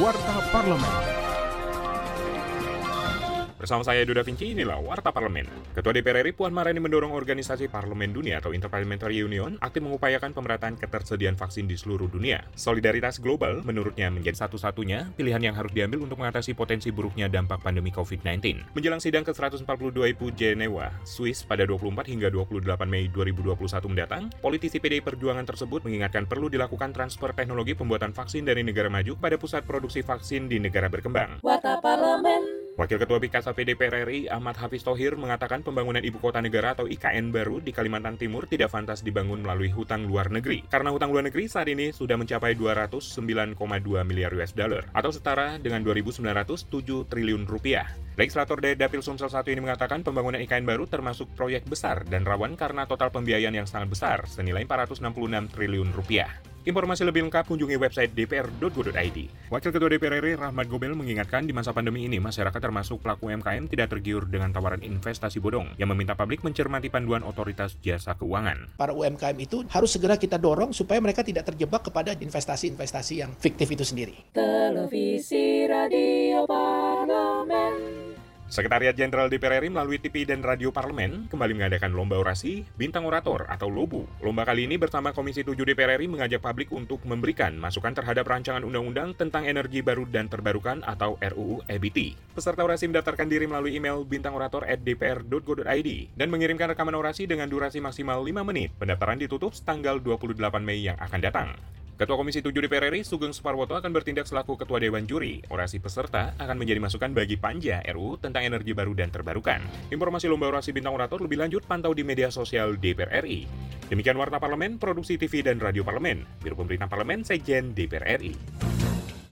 Warta Parlemen. Bersama saya Duda Vinci, inilah Warta Parlemen. Ketua DPR RI Puan Maharani mendorong Organisasi Parlemen Dunia atau Interparliamentary Union aktif mengupayakan pemerataan ketersediaan vaksin di seluruh dunia. Solidaritas global menurutnya menjadi satu-satunya pilihan yang harus diambil untuk mengatasi potensi buruknya dampak pandemi COVID-19. Menjelang sidang ke-142 IPU Jenewa, Swiss pada 24 hingga 28 Mei 2021 mendatang, politisi PDI Perjuangan tersebut mengingatkan perlu dilakukan transfer teknologi pembuatan vaksin dari negara maju pada pusat produksi vaksin di negara berkembang. Warta Parlemen. Wakil Ketua Bikasa PDPR RI Ahmad Hafiz Tohir mengatakan pembangunan ibu kota negara atau IKN baru di Kalimantan Timur tidak fantas dibangun melalui hutang luar negeri. Karena hutang luar negeri saat ini sudah mencapai 209,2 miliar US dollar atau setara dengan 2.907 triliun rupiah. Legislator dari Dapil Sumsel 1 ini mengatakan pembangunan IKN baru termasuk proyek besar dan rawan karena total pembiayaan yang sangat besar senilai 466 triliun rupiah. Informasi lebih lengkap kunjungi website dpr.go.id. Wakil Ketua DPR RI Rahmat Gobel mengingatkan di masa pandemi ini masyarakat termasuk pelaku UMKM tidak tergiur dengan tawaran investasi bodong yang meminta publik mencermati panduan otoritas jasa keuangan. Para UMKM itu harus segera kita dorong supaya mereka tidak terjebak kepada investasi-investasi yang fiktif itu sendiri. Televisi Radio Parlemen. Sekretariat Jenderal DPR RI melalui TV dan Radio Parlemen kembali mengadakan Lomba Orasi Bintang Orator atau LOBU. Lomba kali ini bersama Komisi 7 DPR RI mengajak publik untuk memberikan masukan terhadap rancangan undang-undang tentang energi baru dan terbarukan atau RUU EBT. Peserta orasi mendaftarkan diri melalui email bintangorator@dpr.go.id dan mengirimkan rekaman orasi dengan durasi maksimal 5 menit. Pendaftaran ditutup tanggal 28 Mei yang akan datang. Ketua Komisi 7 DPR RI Sugeng Suparwoto akan bertindak selaku Ketua Dewan Juri. Orasi peserta akan menjadi masukan bagi panja RU tentang energi baru dan terbarukan. Informasi lomba orasi bintang orator lebih lanjut pantau di media sosial DPR RI. Demikian Warta Parlemen, Produksi TV dan Radio Parlemen. Biro Pemerintah Parlemen, Sekjen DPR RI.